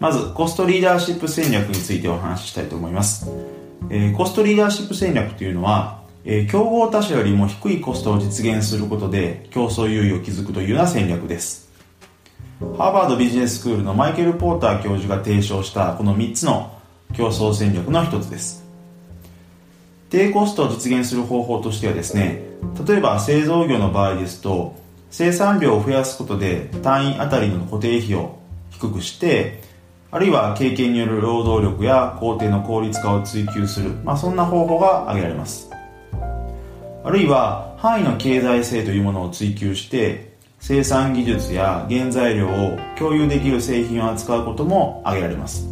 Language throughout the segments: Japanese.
まずコストリーダーシップ戦略についてお話ししたいと思います、えー、コストリーダーシップ戦略というのは、えー、競合他社よりも低いコストを実現することで競争優位を築くというような戦略です。ハーバードビジネススクールのマイケル・ポーター教授が提唱したこの3つの競争戦略の一つです。低コストを実現する方法としてはですね例えば製造業の場合ですと生産量を増やすことで単位あたりの固定費を低くしてあるいは経験による労働力や工程の効率化を追求する、まあ、そんな方法が挙げられますあるいは範囲の経済性というものを追求して生産技術や原材料を共有できる製品を扱うことも挙げられます。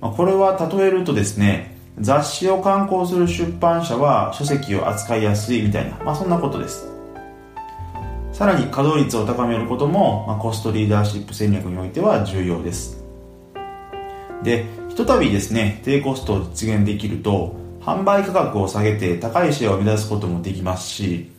まあこれは例えるとですね、雑誌を刊行する出版社は書籍を扱いやすいみたいな、まあ、そんなことです。さらに稼働率を高めることも、まあ、コストリーダーシップ戦略においては重要です。で、ひとたびですね、低コストを実現できると、販売価格を下げて高いシェアを目指すこともできますし、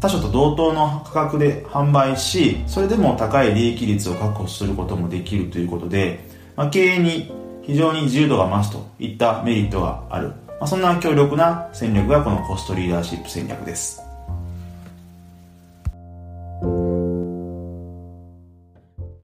他社と同等の価格で販売しそれでも高い利益率を確保することもできるということで、まあ、経営に非常に自由度が増すといったメリットがある、まあ、そんな強力な戦略がこのコストリーダーシップ戦略です。